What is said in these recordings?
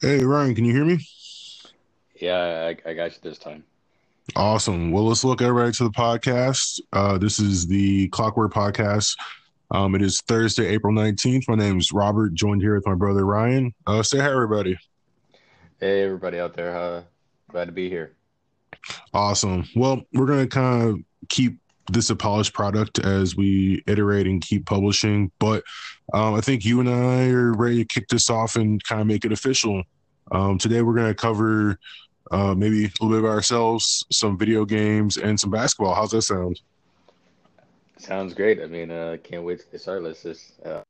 Hey, Ryan, can you hear me? Yeah, I, I got you this time. Awesome. Well, let's look everybody to the podcast. Uh, this is the Clockwork Podcast. Um, it is Thursday, April 19th. My name is Robert, joined here with my brother Ryan. Uh, say hi, everybody. Hey, everybody out there. Uh, glad to be here. Awesome. Well, we're going to kind of keep this a polished product as we iterate and keep publishing. But um, I think you and I are ready to kick this off and kind of make it official. Um, today, we're going to cover uh, maybe a little bit of ourselves, some video games, and some basketball. How's that sound? Sounds great. I mean, uh, can't wait to get started. Let's just, uh,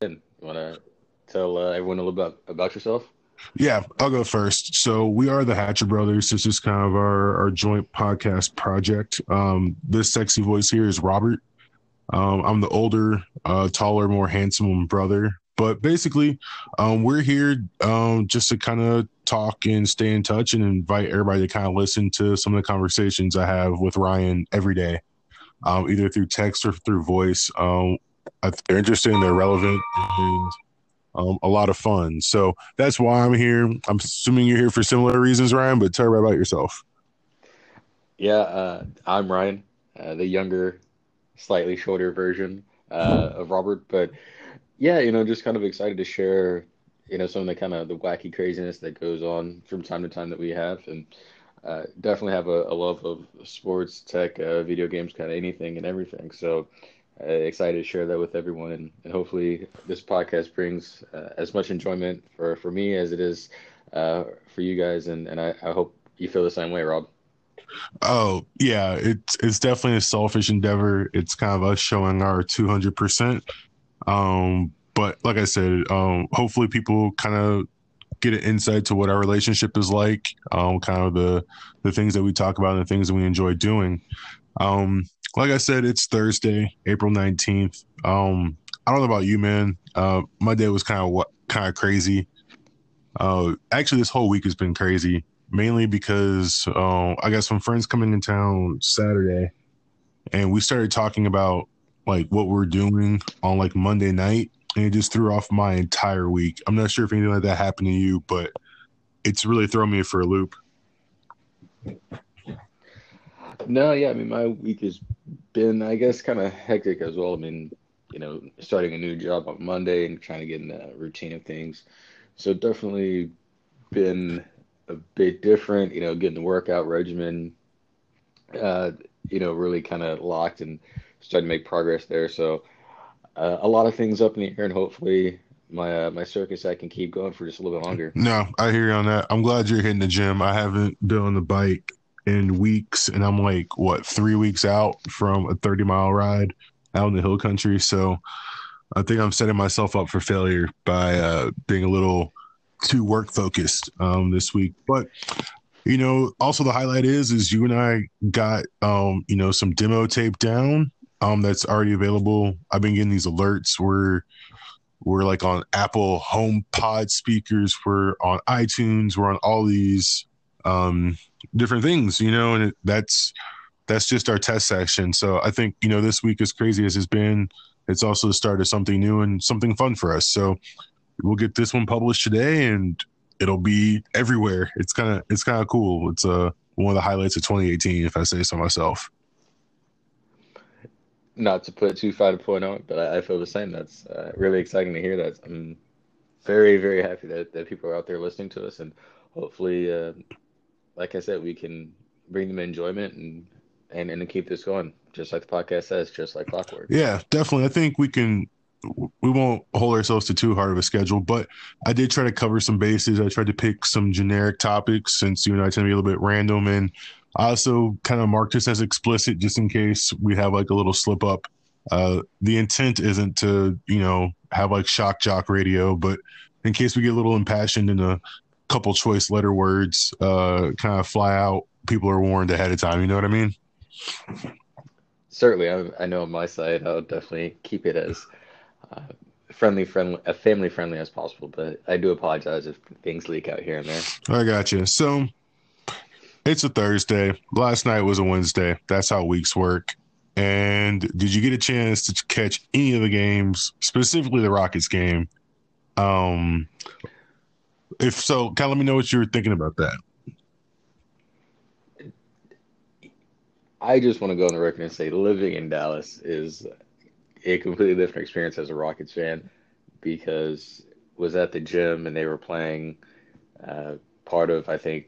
you want to tell uh, everyone a little bit about, about yourself? Yeah, I'll go first. So we are the Hatcher Brothers. This is kind of our, our joint podcast project. Um, this sexy voice here is Robert. Um, I'm the older, uh, taller, more handsome brother. But basically, um, we're here um, just to kind of talk and stay in touch and invite everybody to kind of listen to some of the conversations I have with Ryan every day, um, either through text or through voice. Um, they're interesting, they're relevant, and um, a lot of fun. So that's why I'm here. I'm assuming you're here for similar reasons, Ryan, but tell me about yourself. Yeah, uh, I'm Ryan, uh, the younger, slightly shorter version uh, of Robert. But yeah, you know, just kind of excited to share, you know, some of the kind of the wacky craziness that goes on from time to time that we have. And uh, definitely have a, a, love of sports, tech, uh, video games, kind of anything and everything. So uh, excited to share that with everyone, and, and hopefully this podcast brings uh, as much enjoyment for, for me as it is uh, for you guys, and, and I, I hope you feel the same way, Rob. Oh yeah, it's it's definitely a selfish endeavor. It's kind of us showing our two hundred percent. Um, but like I said, um, hopefully people kind of get an insight to what our relationship is like, um, kind of the the things that we talk about and the things that we enjoy doing. Um, like I said, it's Thursday, April 19th. Um, I don't know about you, man. Uh, my day was kind of what kind of crazy. Uh, actually, this whole week has been crazy, mainly because uh, I got some friends coming in town Saturday, and we started talking about like what we're doing on like Monday night, and it just threw off my entire week. I'm not sure if anything like that happened to you, but it's really thrown me for a loop. No, yeah, I mean, my week has been, I guess, kind of hectic as well. I mean, you know, starting a new job on Monday and trying to get in the routine of things. So definitely been a bit different, you know, getting the workout regimen, uh, you know, really kind of locked and starting to make progress there. So uh, a lot of things up in the air, and hopefully my uh, my circus I can keep going for just a little bit longer. No, I hear you on that. I'm glad you're hitting the gym. I haven't been on the bike in weeks, and I'm like what three weeks out from a 30 mile ride out in the hill country. So I think I'm setting myself up for failure by uh, being a little too work focused um, this week. But you know, also the highlight is is you and I got um, you know some demo tape down um, that's already available. I've been getting these alerts where we're like on Apple Home Pod speakers, we're on iTunes, we're on all these um, different things, you know, and it, that's that's just our test section. So I think you know this week, as crazy as it's been, it's also the start of something new and something fun for us. So we'll get this one published today, and it'll be everywhere. It's kind of it's kind of cool. It's uh one of the highlights of 2018, if I say so myself. Not to put too fine a point on it, but I, I feel the same. That's uh, really exciting to hear. That I'm very very happy that that people are out there listening to us, and hopefully uh, like I said, we can bring them enjoyment and and and keep this going, just like the podcast says, just like clockwork. Yeah, definitely. I think we can. We won't hold ourselves to too hard of a schedule, but I did try to cover some bases. I tried to pick some generic topics since you and I tend to be a little bit random, and I also kind of marked this as explicit just in case we have like a little slip up. Uh, the intent isn't to you know have like shock jock radio, but in case we get a little impassioned in a couple choice letter words uh, kind of fly out, people are warned ahead of time. You know what I mean? Certainly, I, I know on my side, I'll definitely keep it as uh, friendly, friendly, uh, family friendly as possible. But I do apologize if things leak out here and there. I got you. So it's a Thursday. Last night was a Wednesday. That's how weeks work. And did you get a chance to catch any of the games, specifically the Rockets game? Um, If so, kind of let me know what you were thinking about that. I just want to go on the record and say living in Dallas is a completely different experience as a Rockets fan because was at the gym and they were playing uh, part of I think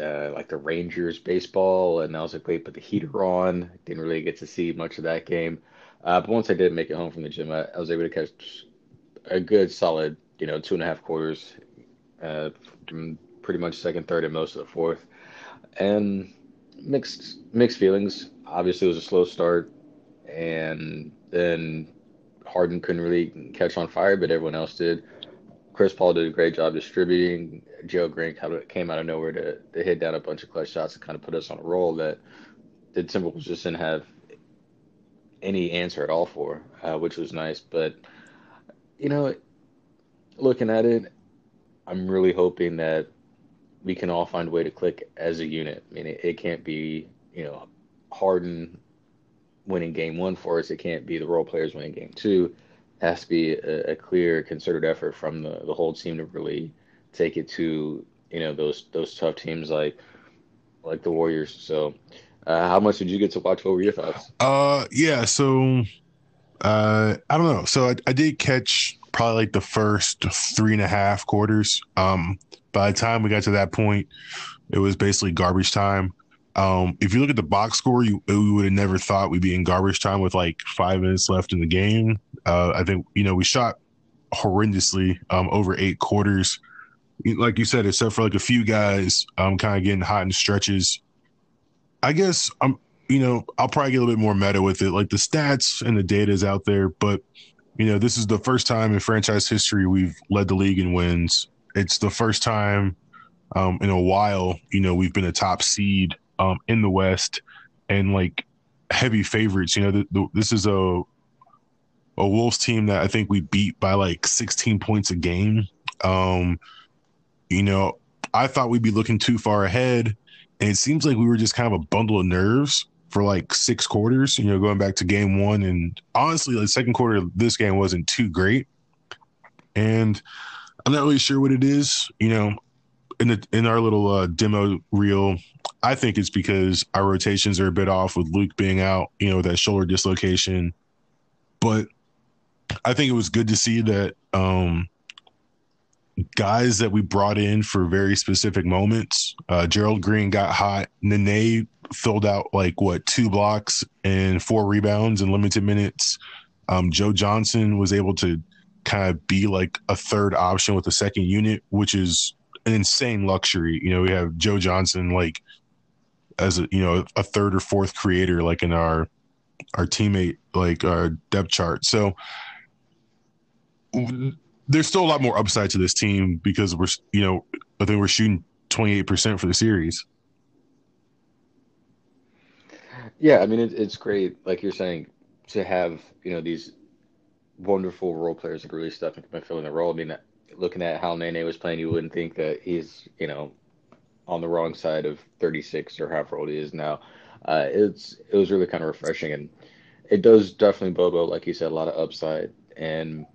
uh, like the Rangers baseball and I was like wait but the heater on didn't really get to see much of that game uh, but once I did make it home from the gym I, I, was able to catch a good solid you know two and a half quarters uh, pretty much second third and most of the fourth and mixed mixed feelings obviously it was a slow start and then Harden couldn't really catch on fire, but everyone else did. Chris Paul did a great job distributing. Joe Green came out of nowhere to, to hit down a bunch of clutch shots and kind of put us on a roll that the Timberwolves just didn't have any answer at all for, uh, which was nice. But, you know, looking at it, I'm really hoping that we can all find a way to click as a unit. I mean, it, it can't be, you know, Harden winning game one for us. It can't be the role players winning game two. It has to be a, a, clear, concerted effort from the, the whole team to really take it to you know those those tough teams like like the Warriors. So, uh, how much did you get to watch? What were your thoughts? Uh, yeah. So, uh, I don't know. So I, I did catch probably like the first three and a half quarters. Um, by the time we got to that point, it was basically garbage time. Um, if you look at the box score, you we would have never thought we'd be in garbage time with like five minutes left in the game. Uh, I think you know we shot horrendously um, over eight quarters. Like you said, except for like a few guys um, kind of getting hot in stretches. I guess I'm you know I'll probably get a little bit more meta with it. Like the stats and the data is out there, but you know this is the first time in franchise history we've led the league in wins. It's the first time um, in a while, you know, we've been a top seed um, in the West and like heavy favorites. You know, the, the, this is a a Wolves team that I think we beat by like 16 points a game. Um, you know, I thought we'd be looking too far ahead, and it seems like we were just kind of a bundle of nerves for like six quarters. You know, going back to game one, and honestly, the like second quarter of this game wasn't too great, and I'm not really sure what it is. You know, in the in our little uh, demo reel, I think it's because our rotations are a bit off with Luc being out, you know, with that shoulder dislocation. But I think it was good to see that um, guys that we brought in for very specific moments. Uh, Gerald Green got hot. Nene filled out like what two blocks and four rebounds in limited minutes. Um, Joe Johnson was able to kind of be like a third option with the second unit, which is an insane luxury. You know, we have Joe Johnson like as a you know a third or fourth creator like in our our teammate like our depth chart. So there's still a lot more upside to this team because we're you know I think we're shooting 28% for the series. Yeah, I mean it, it's great like you're saying to have, you know, these wonderful role players that really step into filling the role. I mean, looking at how Nene was playing, you wouldn't think that he's, you know, on the wrong side of 36 or however old he is now. Uh, it's it was really kind of refreshing, and it does definitely Bobo, like you said, a lot of upside, and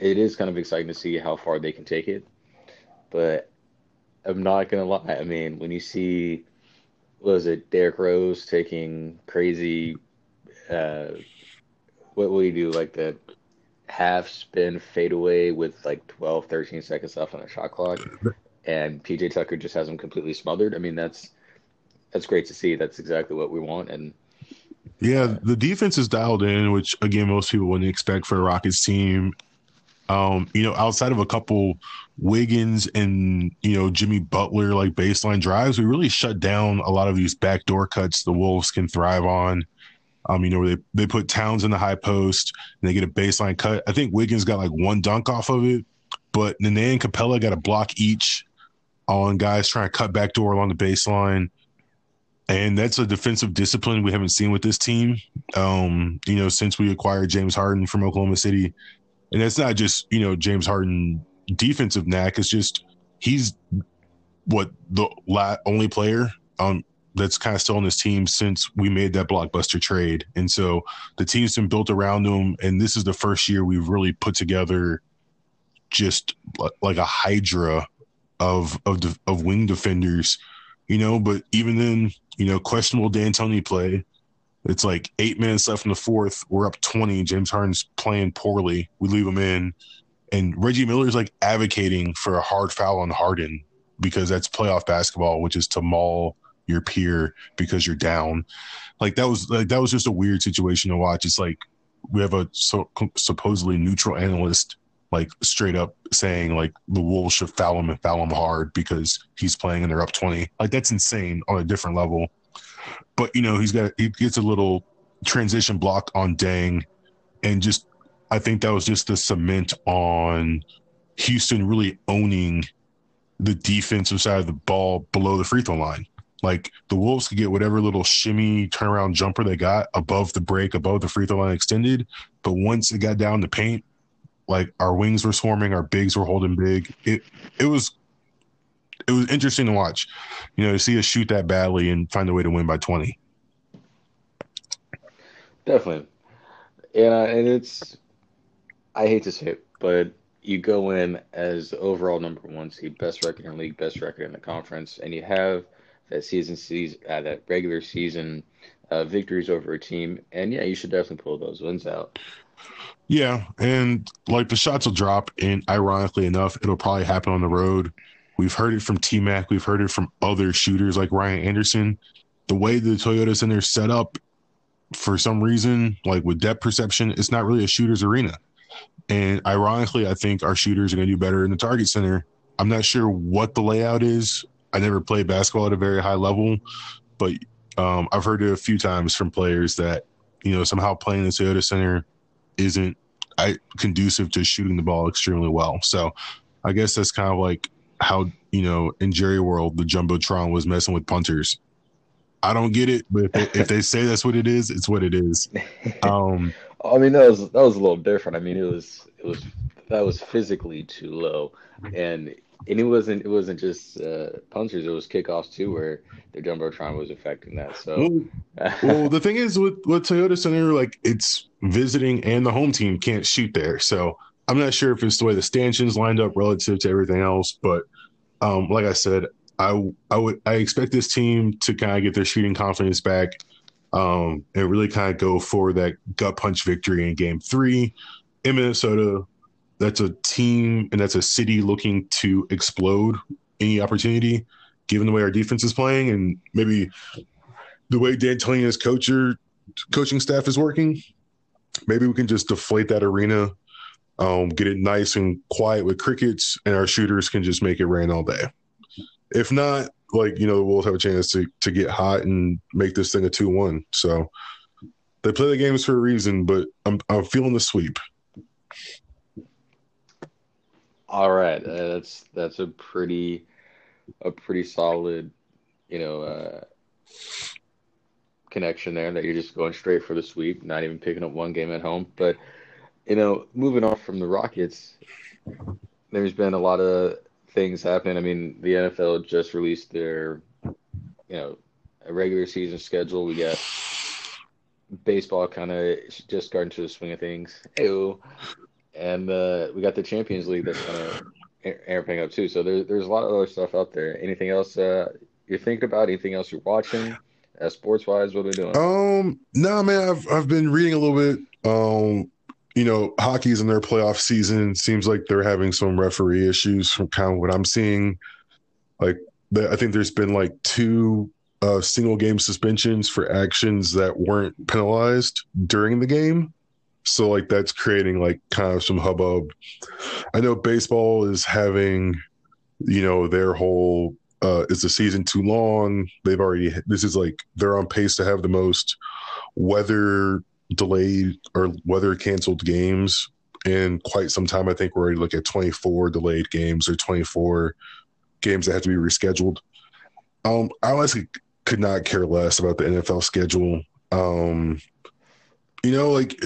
it is kind of exciting to see how far they can take it. But I'm not gonna lie. I mean, when you see, was it Derrick Rose taking crazy, uh, what will you do like the half spin fadeaway with like 12, 13 seconds left on the shot clock? and PJ Tucker just has him completely smothered. I mean, that's that's great to see. That's exactly what we want. And yeah, the defense is dialed in, which again most people wouldn't expect for a Rockets team. Um, you know, outside of a couple Wiggins and you know Jimmy Butler like baseline drives, we really shut down a lot of these backdoor cuts the Wolves can thrive on. Um, you know, they, they put Towns in the high post and they get a baseline cut. I think Wiggins got like one dunk off of it, but Nene and Capela got a block each on guys trying to cut back door along the baseline. And that's a defensive discipline we haven't seen with this team, um, you know, since we acquired James Harden from Oklahoma City. And that's not just, you know, James Harden defensive knack. It's just he's what the la- only player um, that's kind of still on this team since we made that blockbuster trade. And so the team's been built around him. And this is the first year we've really put together just like a hydra of of of wing defenders, you know. But even then, you know, questionable D'Antoni play. It's like eight minutes left in the fourth. We're up twenty. James Harden's playing poorly. We leave him in, and Reggie Miller's like advocating for a hard foul on Harden because that's playoff basketball, which is to maul your peer because you're down. Like that was like that was just a weird situation to watch. It's like we have a so, supposedly neutral analyst like straight up saying like the Wolves should foul him and foul him hard because he's playing and they're up 20. Like that's insane on a different level. But you know, he's got he gets a little transition block on Dieng and just I think that was just the cement on Houston really owning the defensive side of the ball below the free throw line. Like the Wolves could get whatever little shimmy turnaround jumper they got above the break, above the free throw line extended. But once it got down to paint, like our wings were swarming, our bigs were holding big. It it was it was interesting to watch. You know, to see us shoot that badly and find a way to win by twenty. Definitely. Yeah, and it's I hate to say it, but you go in as overall number one seed, best record in the league, best record in the conference, and you have that season season uh, that regular season uh, victories over a team, and yeah, you should definitely pull those wins out. Yeah, and like the shots will drop, and ironically enough, it'll probably happen on the road. We've heard it from T Mac, we've heard it from other shooters like Ryan Anderson. The way the Toyota Center is set up, for some reason, like with depth perception, it's not really a shooter's arena. And ironically, I think our shooters are going to do better in the Target Center. I'm not sure what the layout is. I never played basketball at a very high level, but um, I've heard it a few times from players that you know somehow playing the Toyota Center isn't I, conducive to shooting the ball extremely well. So I guess that's kind of like how you know in Jerry World the jumbotron was messing with punters. I don't get it, but if they, if they say that's what it is, it's what it is. Um, I mean, that was that was a little different. I mean, it was it was that was physically too low, and and it wasn't it wasn't just uh, punchers; it was kickoffs too, where the jumbotron was affecting that. So, well, well, the thing is with with Toyota Center, like it's visiting and the home team can't shoot there. So I'm not sure if it's the way the stanchions lined up relative to everything else, but um, like I said, I I would I expect this team to kind of get their shooting confidence back um, and really kind of go for that gut punch victory in game three in Minnesota. That's a team and that's a city looking to explode any opportunity, given the way our defense is playing and maybe the way D'Antoni's coacher coaching staff is working. Maybe we can just deflate that arena, um, get it nice and quiet with crickets, and our shooters can just make it rain all day. If not, like you know the Wolves have a chance to to get hot and make this thing a two one. So they play the games for a reason, but I'm I'm feeling the sweep. All right, uh, that's that's a pretty a pretty solid, you know, uh, connection there. That you're just going straight for the sweep, not even picking up one game at home. But you know, moving off from the Rockets, there's been a lot of things happening. I mean, the NFL just released their, you know, regular season schedule. We got baseball kind of just starting to the swing of things. Ew. And uh, we got the Champions League that's kind of amping up too. So there's there's a lot of other stuff out there. Anything else uh, you're thinking about? Anything else you're watching? Uh, sports wise, what are we doing? Um, no, man, I've I've been reading a little bit. Um, you know, hockey's in their playoff season. Seems like they're having some referee issues from kind of what I'm seeing. Like, I think there's been like two uh, single game suspensions for actions that weren't penalized during the game. So, like, that's creating like kind of some hubbub. I know baseball is having, you know, their whole uh, is the season too long? They've already, this is like, they're on pace to have the most weather delayed or weather canceled games in quite some time. I think we're already looking at 24 delayed games or 24 games that have to be rescheduled. Um, I honestly could not care less about the NFL schedule. Um, you know, like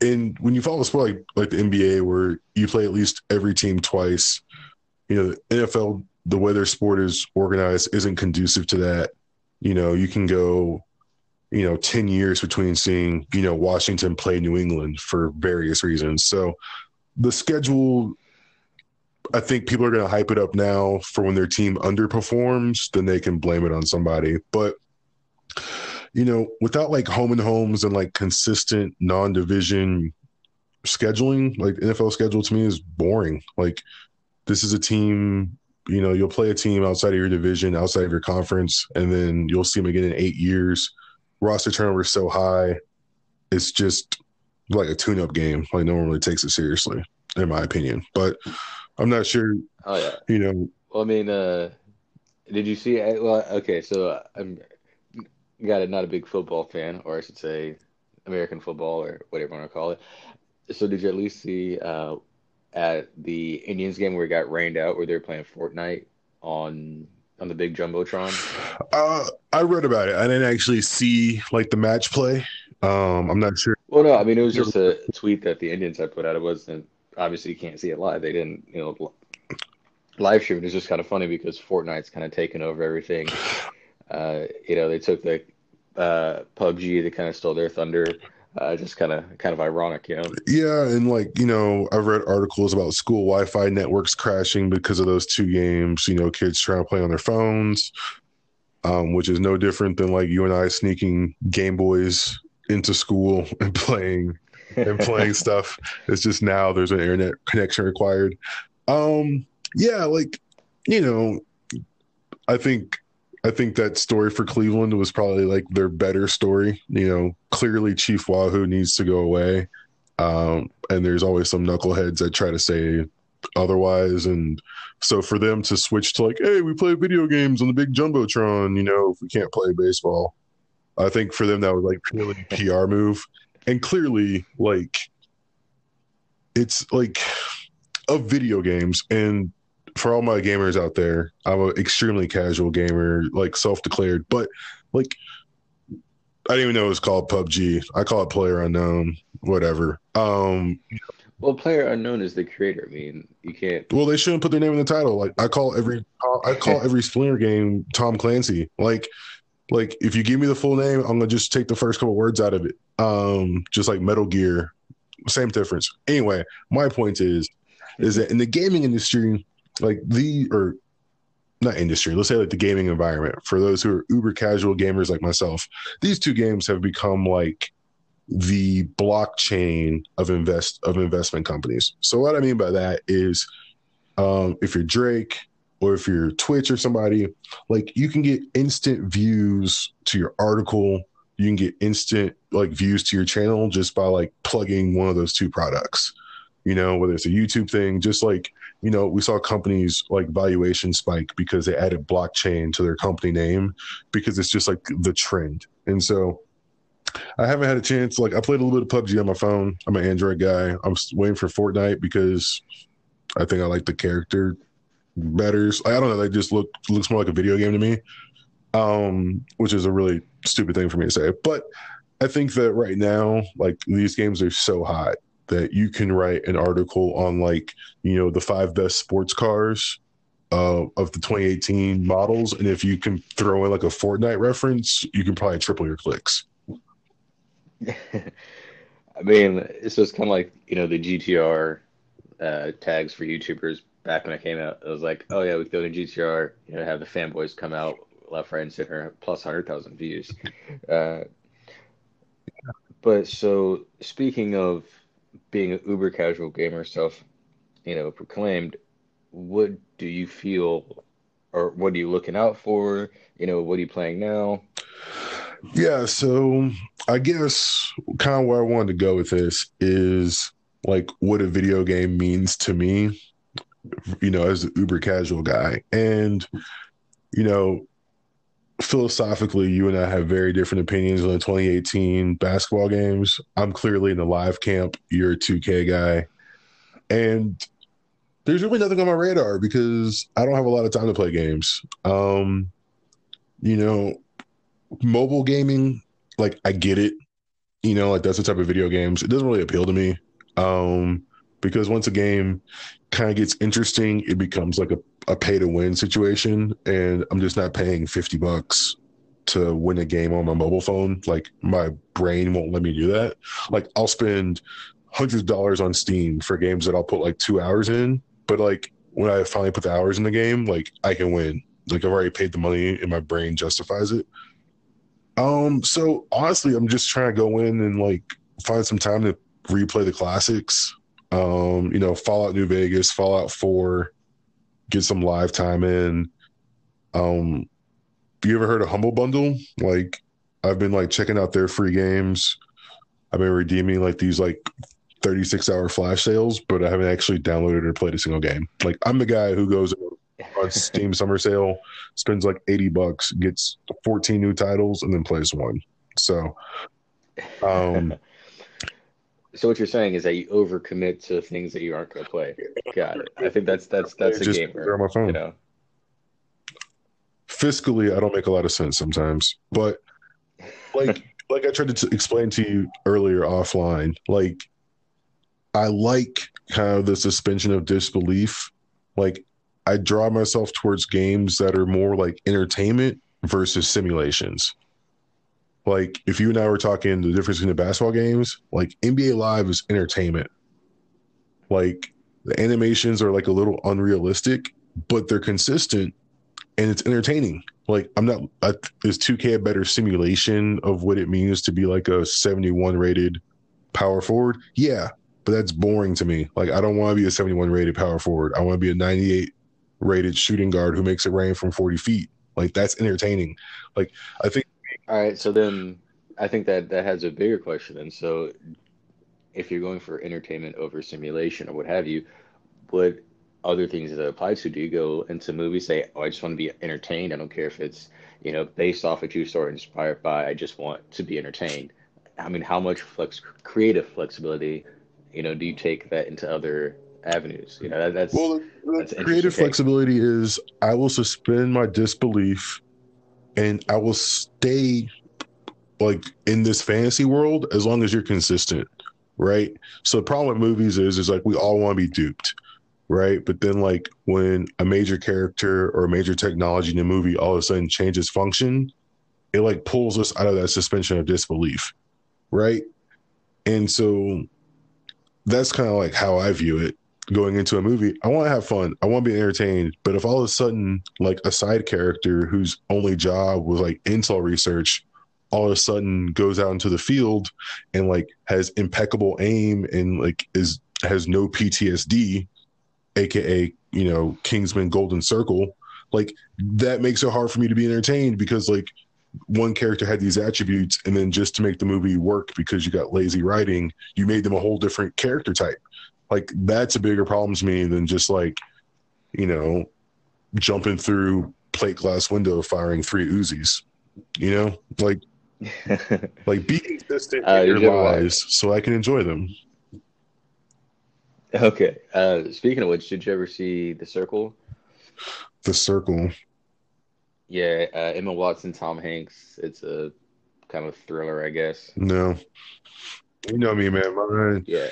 in when you follow a sport like like the NBA, where you play at least every team twice, you know, the NFL, the way their sport is organized, isn't conducive to that. You know, you can go you know 10 years between seeing you know washington play new england for various reasons so the schedule I think people are going to hype it up now for when their team underperforms, then they can blame it on somebody. But you know, without like home and homes and like consistent non-division scheduling, like NFL schedule to me is boring. Like this is a team, you know, you'll play a team outside of your division, outside of your conference, and then you'll see them again in eight years. Roster turnover is so high, it's just like a tune-up game. Like no one really takes it seriously, in my opinion. But I'm not sure. Oh yeah. You know. Well, I mean, uh, did you see? Well, okay, so I'm got it. Not a big football fan, or I should say, American football, or whatever you want to call it. So did you at least see uh, at the Indians game where it got rained out, where they were playing Fortnite on on the big jumbotron? Uh, I read about it. I didn't actually see like the match play. Um, I'm not sure. Well, no, I mean it was just a tweet that the Indians had put out. It wasn't obviously you can't see it live. They didn't, you know, live stream. It's just kind of funny because Fortnite's kind of taken over everything. Uh, you know, they took the uh, PUBG, they kind of stole their thunder. Uh, just kind of kind of ironic, you know. Yeah, and like you know, I've read articles about school Wi-Fi networks crashing because of those two games. You know, kids trying to play on their phones, um, which is no different than like you and I sneaking Game Boys into school and playing and playing stuff. It's just now there's an internet connection required. Um, yeah, like you know, I think I think that story for Cleveland was probably like their better story. You know, clearly Chief Wahoo needs to go away. Um, and there's always some knuckleheads that try to say otherwise. And so for them to switch to like, hey, we play video games on the big jumbotron, you know, if we can't play baseball, I think for them that was like purely PR move. And clearly, like, it's like of video games and for all my gamers out there, I'm an extremely casual gamer, like self-declared, but like I didn't even know it was called PUBG. I call it Player Unknown, whatever. Um, well, Player Unknown is the creator. I mean, you can't. Well, they shouldn't put their name in the title. Like I call every I call every Splinter game Tom Clancy. Like, like if you give me the full name, I'm gonna just take the first couple words out of it. Um, just like Metal Gear, same difference. Anyway, my point is, is that in the gaming industry, like the or not industry, let's say like the gaming environment for those who are uber casual gamers like myself, these two games have become like the blockchain of invest of investment companies. So what I mean by that is um, if you're Drake or if you're Twitch or somebody, like you can get instant views to your article. You can get instant like views to your channel just by like plugging one of those two products. You know, whether it's a YouTube thing, just like you know, we saw companies like valuation spike because they added blockchain to their company name because it's just like the trend. And so I haven't had a chance. Like I played a little bit of PUBG on my phone. I'm an Android guy. I'm waiting for Fortnite because I think I like the character better. I don't know. They just look looks more like a video game to me, um, which is a really stupid thing for me to say. But I think that right now, like these games are so hot that you can write an article on like you know the five best sports cars uh, of the 2018 models, and if you can throw in like a Fortnite reference, you can probably triple your clicks. I mean, it's just kind of like you know the GTR uh, tags for YouTubers back when it came out. It was like, oh yeah, we go to GTR, you know, have the fanboys come out left, right, and center, plus hundred thousand views. Uh, but so speaking of being an uber casual gamer self, you know, proclaimed, what do you feel or what are you looking out for? You know, what are you playing now? Yeah, so I guess kind of where I wanted to go with this is like what a video game means to me, you know, as an uber casual guy. And, you know, philosophically, you and I have very different opinions on the 2018 basketball games. I'm clearly in the live camp. You're a 2K guy. And there's really nothing on my radar because I don't have a lot of time to play games. Um, you know, mobile gaming, like I get it. You know, like that's the type of video games. It doesn't really appeal to me. Um, because once a game kind of gets interesting, it becomes like a, a pay to win situation. And I'm just not paying 50 bucks to win a game on my mobile phone. Like my brain won't let me do that. Like I'll spend hundreds of dollars on Steam for games that I'll put like two hours in. But like when I finally put the hours in the game, like I can win. Like I've already paid the money and my brain justifies it. Um, so honestly, I'm just trying to go in and like find some time to replay the classics. Um, you know, Fallout New Vegas, Fallout 4, get some live time in. Um, you ever heard of Humble Bundle? Like I've been like checking out their free games. I've been redeeming like these like 36 hour flash sales, but I haven't actually downloaded or played a single game. Like I'm the guy who goes on Steam summer sale, spends like 80 bucks, gets 14 new titles, and then plays one. So, um, so what you're saying is that you overcommit to things that you aren't going to play. Got it. I think that's that's that's a just gamer. my phone. You know. fiscally, I don't make a lot of sense sometimes, but like like I tried to t- explain to you earlier offline, like I like kind of the suspension of disbelief. Like I draw myself towards games that are more like entertainment versus simulations. Like if you and I were talking the difference between the basketball games, like NBA Live is entertainment. Like the animations are like a little unrealistic, but they're consistent and it's entertaining. Like I'm not I, is 2K a better simulation of what it means to be like a 71 rated power forward? Yeah, but that's boring to me. Like I don't want to be a 71 rated power forward. I want to be a 98 rated shooting guard who makes it rain from 40 feet. Like that's entertaining. Like I think All right, so then I think that that has a bigger question. And so, if you're going for entertainment over simulation or what have you, what other things does that apply to? Do you go into movies say, "Oh, I just want to be entertained. I don't care if it's you know based off a true story, inspired by. I just want to be entertained." I mean, how much flex creative flexibility, you know, do you take that into other avenues? You know, that, that's well, the, That's the creative flexibility is I will suspend my disbelief and I will stay like in this fantasy world as long as you're consistent, right? So the problem with movies is is like we all want to be duped, right? But then like when a major character or a major technology in a movie all of a sudden changes function, it like pulls us out of that suspension of disbelief, right? And so that's kind of like how I view it going into a movie. I want to have fun. I want to be entertained. But if all of a sudden, like a side character whose only job was like intel research, all of a sudden goes out into the field and like has impeccable aim and like is has no PTSD, aka you know Kingsman Golden Circle, like that makes it hard for me to be entertained because like one character had these attributes and then just to make the movie work because you got lazy writing you made them a whole different character type like that's a bigger problem to me than just like you know jumping through plate glass window firing three uzis you know like like be consistent Uh, in your ever watch- lies so i can enjoy them okay. Uh, speaking of which, did you ever see The Circle? the circle Yeah, uh, Emma Watson, Tom Hanks. It's a kind of thriller, I guess. no you know me man My- Yeah.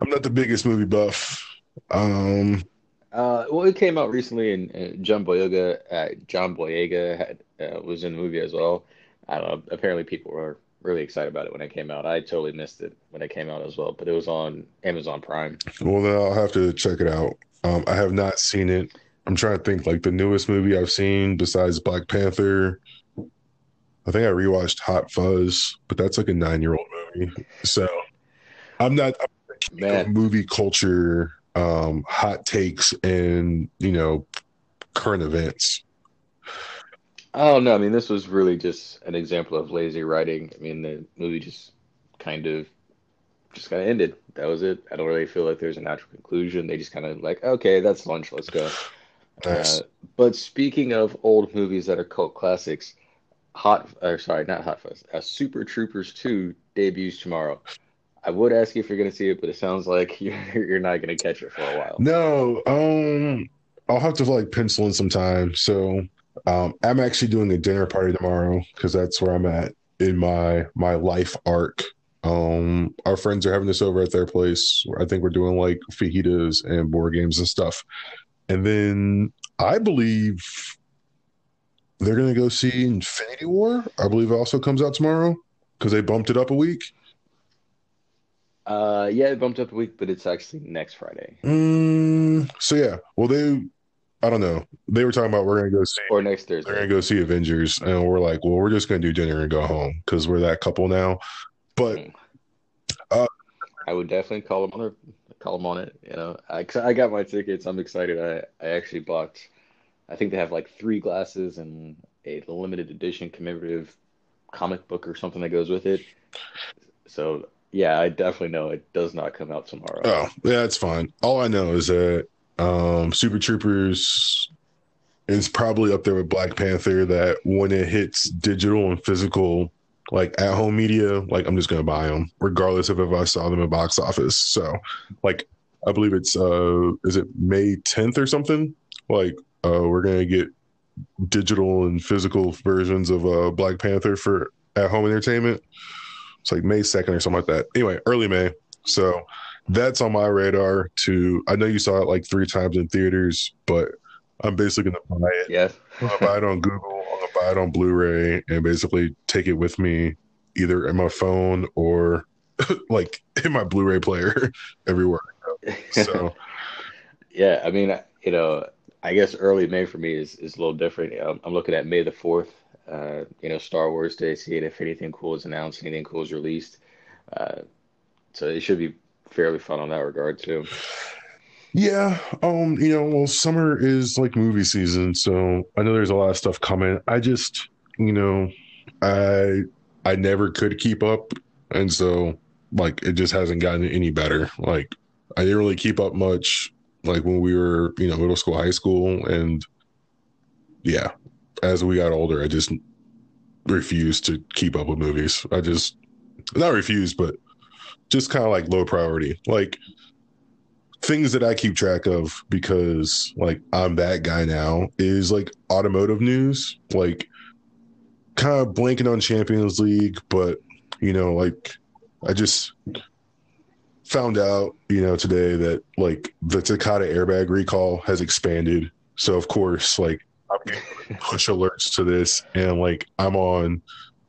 I'm not the biggest movie buff um Uh, well, it came out recently, and uh, John Boyega, uh, John Boyega had uh, was in the movie as well. I don't know. Apparently, people were really excited about it when it came out. I totally missed it when it came out as well, but it was on Amazon Prime. Well, then I'll have to check it out. Um, I have not seen it. I'm trying to think like the newest movie I've seen besides Black Panther. I think I rewatched Hot Fuzz, but that's like a nine year old movie. So I'm not I'm not keen on Man. movie culture, um, hot takes, and you know, current events. Oh no, I mean this was really just an example of lazy writing. I mean the movie just kind of just kind of ended. That was it. I don't really feel like there's a natural conclusion. They just kind of like, okay, that's lunch. Let's go. Nice. Uh, but speaking of old movies that are cult classics, Hot, or sorry, not Hot Fuzz, uh, Super Troopers 2 debuts tomorrow. I would ask you if you're going to see it, but it sounds like you're you're not going to catch it for a while. No, um, I'll have to like pencil in some time. So, um, I'm actually doing a dinner party tomorrow because that's where I'm at in my my life arc. Um, our friends are having this over at their place. I think we're doing like fajitas and board games and stuff. And then I believe they're gonna go see Infinity War. I believe it also comes out tomorrow because they bumped it up a week. Uh, yeah, it bumped up a week, but it's actually next Friday Mm, so yeah, well they, I don't know. They were talking about we're gonna go see. or next Thursday They're gonna go see Avengers, and we're like, well, we're just gonna do dinner and go home because we're that couple now. But I would definitely call them on it. Call them on it. You know, I, I got my tickets. I'm excited. I I actually bought. I think they have like three glasses and a limited edition commemorative comic book or something that goes with it. So yeah, I definitely know it does not come out tomorrow. oh, yeah, it's fine. All I know is that um, Super Troopers is probably up there with Black Panther. That when it hits digital and physical, like at home media, like I'm just gonna buy them, regardless of if I saw them at box office. So, like, I believe it's uh, is it May 10th or something? Like, uh, we're gonna get digital and physical versions of uh Black Panther for at home entertainment. It's like May 2nd or something like that. Anyway, early May. So that's on my radar to I know you saw it like three times in theaters, but I'm basically gonna buy it. Yeah. I'm gonna buy it on Google, I'm gonna buy it on Blu-ray and basically take it with me either in my phone or like in my Blu-ray player everywhere. So Yeah, I mean, you know, I guess early May for me is, is a little different. I'm, I'm looking at May the 4th, uh, you know, Star Wars Day, see if anything cool is announced, anything cool is released. Uh, so it should be fairly fun on that regard too. Yeah, um, you know, well, summer is like movie season, so I know there's a lot of stuff coming. I just, you know, I I never could keep up, and so like it just hasn't gotten any better. Like I didn't really keep up much, like when we were, you know, middle school, high school, and yeah, as we got older, I just refused to keep up with movies. I just not refused, but just kind of like low priority, like things that I keep track of because like I'm that guy now is like automotive news, like kind of blanking on Champions League, but you know, like I just found out, you know, today that like the Takata airbag recall has expanded. So of course, like I'm getting push alerts to this and like I'm on,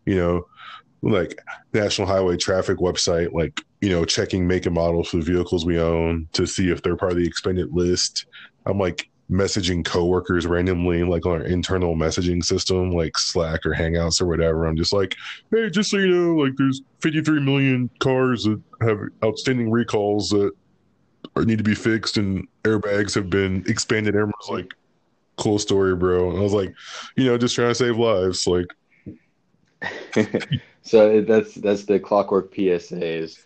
you know, like National Highway Traffic website, like you know, checking make and models for the vehicles we own to see if they're part of the expanded list. I'm like messaging coworkers randomly, like on our internal messaging system, like Slack or Hangouts or whatever. I'm just like, hey, just so you know, like there's 53 million cars that have outstanding recalls that need to be fixed, and airbags have been expanded. Everyone's like, cool story, bro. And I was like, you know, just trying to save lives. Like, So that's that's the clockwork PSAs.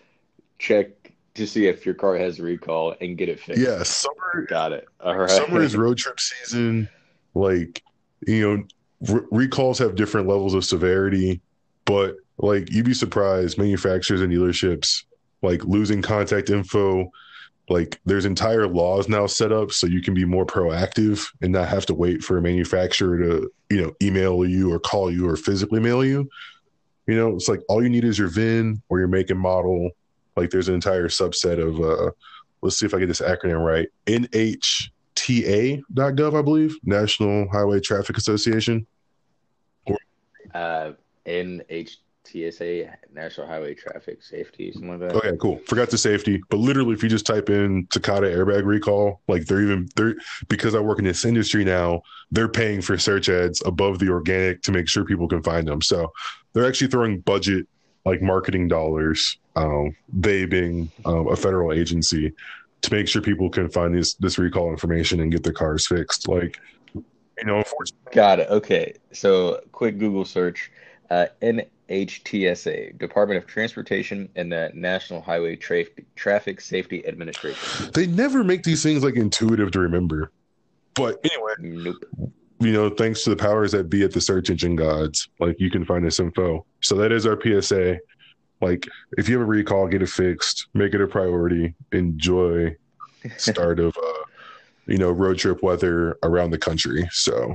check to see if your car has a recall and get it fixed. yeah, summer Got it. All right. summer is road trip season. Like, you know, re- recalls have different levels of severity, but like you'd be surprised, manufacturers and dealerships like losing contact info. Like, there's entire laws now set up so you can be more proactive and not have to wait for a manufacturer to, you know, email you or call you or physically mail you. You know, it's like all you need is your VIN or your make and model. Like, there's an entire subset of, uh, let's see if I get this acronym right. NHTA.gov, I believe, National Highway Traffic Association. Uh, NHTSA, National Highway Traffic Safety, something like that. Okay, cool. Forgot the safety, but literally, if you just type in Takata airbag recall, like they're even they're because I work in this industry now, they're paying for search ads above the organic to make sure people can find them. So they're actually throwing budget like marketing dollars, um, they being um, a federal agency, to make sure people can find this this recall information and get their cars fixed. Like, you know, unfortunately, Got it. Okay. So quick Google search. Uh, NHTSA, Department of Transportation and the National Highway Tra- Traffic Safety Administration. they never make these things like intuitive to remember. But anyway, Nope. you know, thanks to the powers that be at the search engine gods, like you can find this info. So that is our PSA. Like, if you have a recall, get it fixed, make it a priority, enjoy start of uh, you know, road trip weather around the country. So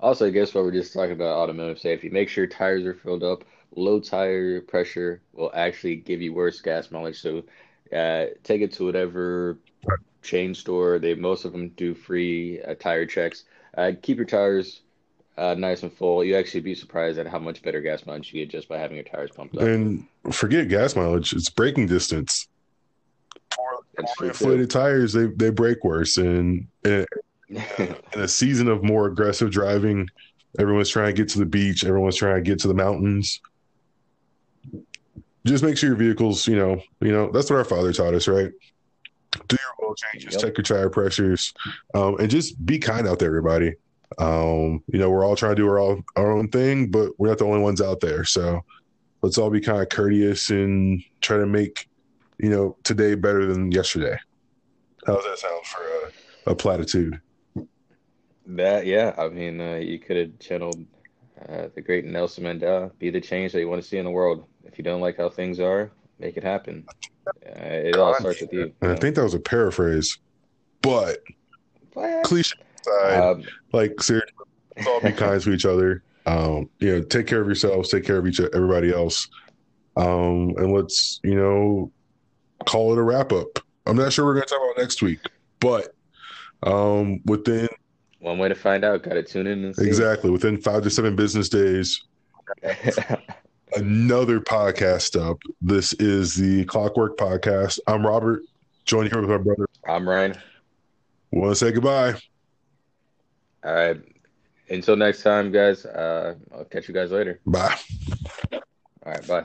Also, I guess what? we're just talking about automotive safety, make sure tires are filled up. Low tire pressure will actually give you worse gas mileage. So, uh, take it to whatever chain store. They most of them do free uh, tire checks. Uh, keep your tires uh, nice and full, you actually be surprised at how much better gas mileage you get just by having your tires pumped up. And forget gas mileage; it's braking distance. True. Inflated tires, they they break worse. And in in a season of more aggressive driving, everyone's trying to get to the beach. Everyone's trying to get to the mountains. Just make sure your vehicles, you know, you know that's what our father taught us, right? Do your oil changes, Yep. check your tire pressures, um, and just be kind out there, everybody. Um, you know, we're all trying to do our all, our own thing, but we're not the only ones out there. So let's all be kind of courteous and try to make, you know, today better than yesterday. How does that sound for a, a platitude? That, yeah, I mean, uh, you could have channeled uh, the great Nelson Mandela, be the change that you want to see in the world. If you don't like how things are, make it happen. Uh, it all starts with you. And I think that was a paraphrase, but What? cliche aside, Um, like seriously, let's all be kind to each other. Um, you know, take care of yourselves, take care of each everybody else, um, and let's you know call it a wrap up. I'm not sure we're going to talk about next week, but um, within one way to find out, got to tune in and see. exactly within five to seven business days, another podcast up. This is the Clockwork Podcast. I'm Robert, joined here with my brother. I'm Ryan. Want to say goodbye? All right. Until next time, guys. Uh, I'll catch you guys later. Bye. All right. Bye.